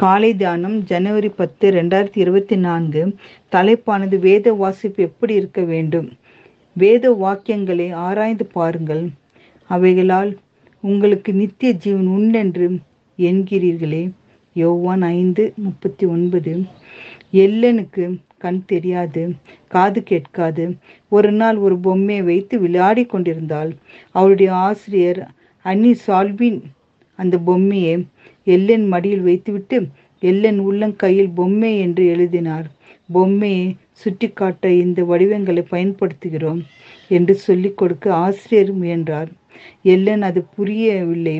காலை தியானம் ஜனவரி பத்து ரெண்டாயிரத்தி இருபத்தி நான்கு. தலைப்பானது வேத வாசிப்பு எப்படி இருக்க வேண்டும்? வேத வாக்கியங்களை ஆராய்ந்து பாருங்கள். அவைகளால் உங்களுக்கு நித்திய ஜீவன் உண்டென்று என்கிறீர்களே. யோவான் ஐந்து முப்பத்தி ஒன்பது. எல்லனுக்கு கண் தெரியாது காது கேட்காது. ஒரு நாள் ஒரு பொம்மையை வைத்து விளையாடி கொண்டிருந்தால் அவளுடைய ஆசிரியர் அன்னி சால்வின் அந்த பொம்மையை எல்லென் மடியில் வைத்துவிட்டு எல்லென் உள்ளங்கையில் பொம்மை என்று எழுதினார். பொம்மையை சுட்டி காட்ட இந்த வடிவங்களை பயன்படுத்துகிறோம் என்று சொல்லிக் கொடுக்க ஆசிரியர் முயன்றார். எல்லன் அது புரியவில்லை.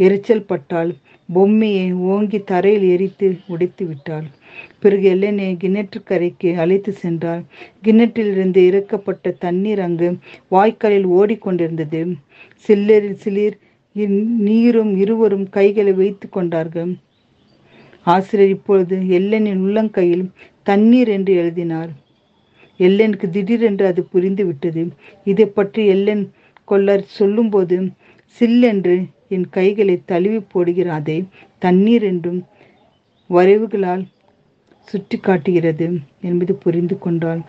எரிச்சல் பட்டால் பொம்மையை ஓங்கி தரையில் எரித்து உடைத்து விட்டாள் பிறகு எல்லனை கிணற்று கரைக்கு அழைத்து சென்றார். கிணற்றிலிருந்து இறக்கப்பட்ட தண்ணீர் அங்கு வாய்க்காலில் ஓடிக்கொண்டிருந்தது. சில்லரில் சிலிர் நீரும் இருவரும் கைகளை வைத்து கொண்டார்கள். ஆசிரியர் இப்பொழுது எல்லனின் உள்ளங்கையில் தண்ணீர் என்று எழுதினார். எல்லனுக்கு திடீரென்று அது புரிந்து விட்டது இதை பற்றி எல்லன் கொள்ளர் சொல்லும்போது சில்லென்று என் கைகளை தழுவி போடுகிறாதே தண்ணீர் என்றும் வரைவுகளால் சுட்டி காட்டுகிறது என்பது புரிந்து கொண்டாள்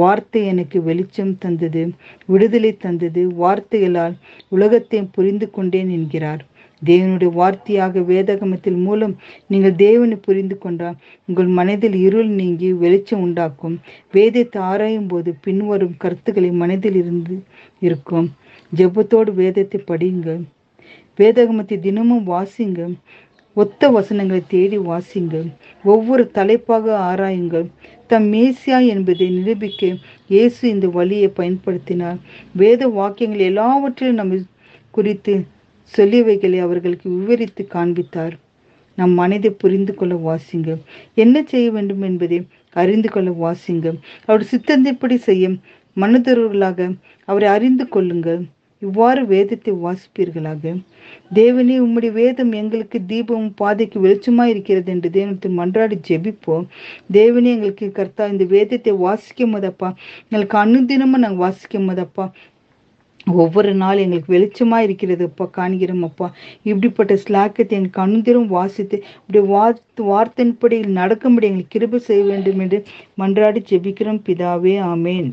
வார்த்தை எனக்கு வெளிச்சம் தந்தது விடுதலை தந்தது. வார்த்தைகளால் உலகத்தை புரிந்து கொண்டேன் என்கிறார். தேவனுடைய வார்த்தையாக வேதகமத்தில் மூலம் நீங்கள் தேவனை புரிந்து கொண்டால் உங்கள் மனதில் இருள் நீங்கி வெளிச்சம் உண்டாக்கும். வேதத்தை ஆராயும் போது பின்வரும் கருத்துக்களை மனதில் இருந்து இருக்கும். ஜெபத்தோடு வேதத்தை படியுங்கள். வேதகமத்தை தினமும் வாசிங்க ஒத்த வசனங்களை தேடி வாசிங்க ஒவ்வொரு தலைப்பாக ஆராயுங்கள். தம் மேசியா என்பதை நிரூபிக்க இயேசு இந்த வழியை பயன்படுத்தினார். வேத வாக்கியங்கள் எல்லாவற்றிலும் நம்ம குறித்து சொல்லியவைகளை அவர்களுக்கு விவரித்து காண்பித்தார். நம் மனதை புரிந்து கொள்ள வாசிங்க என்ன செய்ய வேண்டும் என்பதை அறிந்து கொள்ள வாசிங்க அவர் சித்தந்திப்படி செய்ய மனதர்வர்களாக அவரை அறிந்து கொள்ளுங்கள். இவ்வாறு வேதத்தை வாசிப்பீர்களாக? தேவனே உம்முடைய வேதம் எங்களுக்கு தீபமும் பாதைக்கு வெளிச்சமாக இருக்கிறது என்று தேவனத்தில் மன்றாடி ஜெபிப்போம். தேவனே எங்களுக்கு கர்த்தா இந்த வேதத்தை வாசிக்கும் போதப்பா எங்களுக்கு அனுதினமும் நாங்கள் வாசிக்கும் போதப்பா ஒவ்வொரு நாள் எங்களுக்கு வெளிச்சமா இருக்கிறது அப்பா காண்கிறோம் அப்பா இப்படிப்பட்ட ஸ்லாக்கத்தை எங்களுக்கு அனுதினம் வாசித்து இப்படி வார்த்தை வார்த்தையின்படி நடக்கும்படி எங்களுக்கு கிருப செய்ய வேண்டும் என்று மன்றாடி ஜெபிக்கிறோம். பிதாவே ஆமேன்.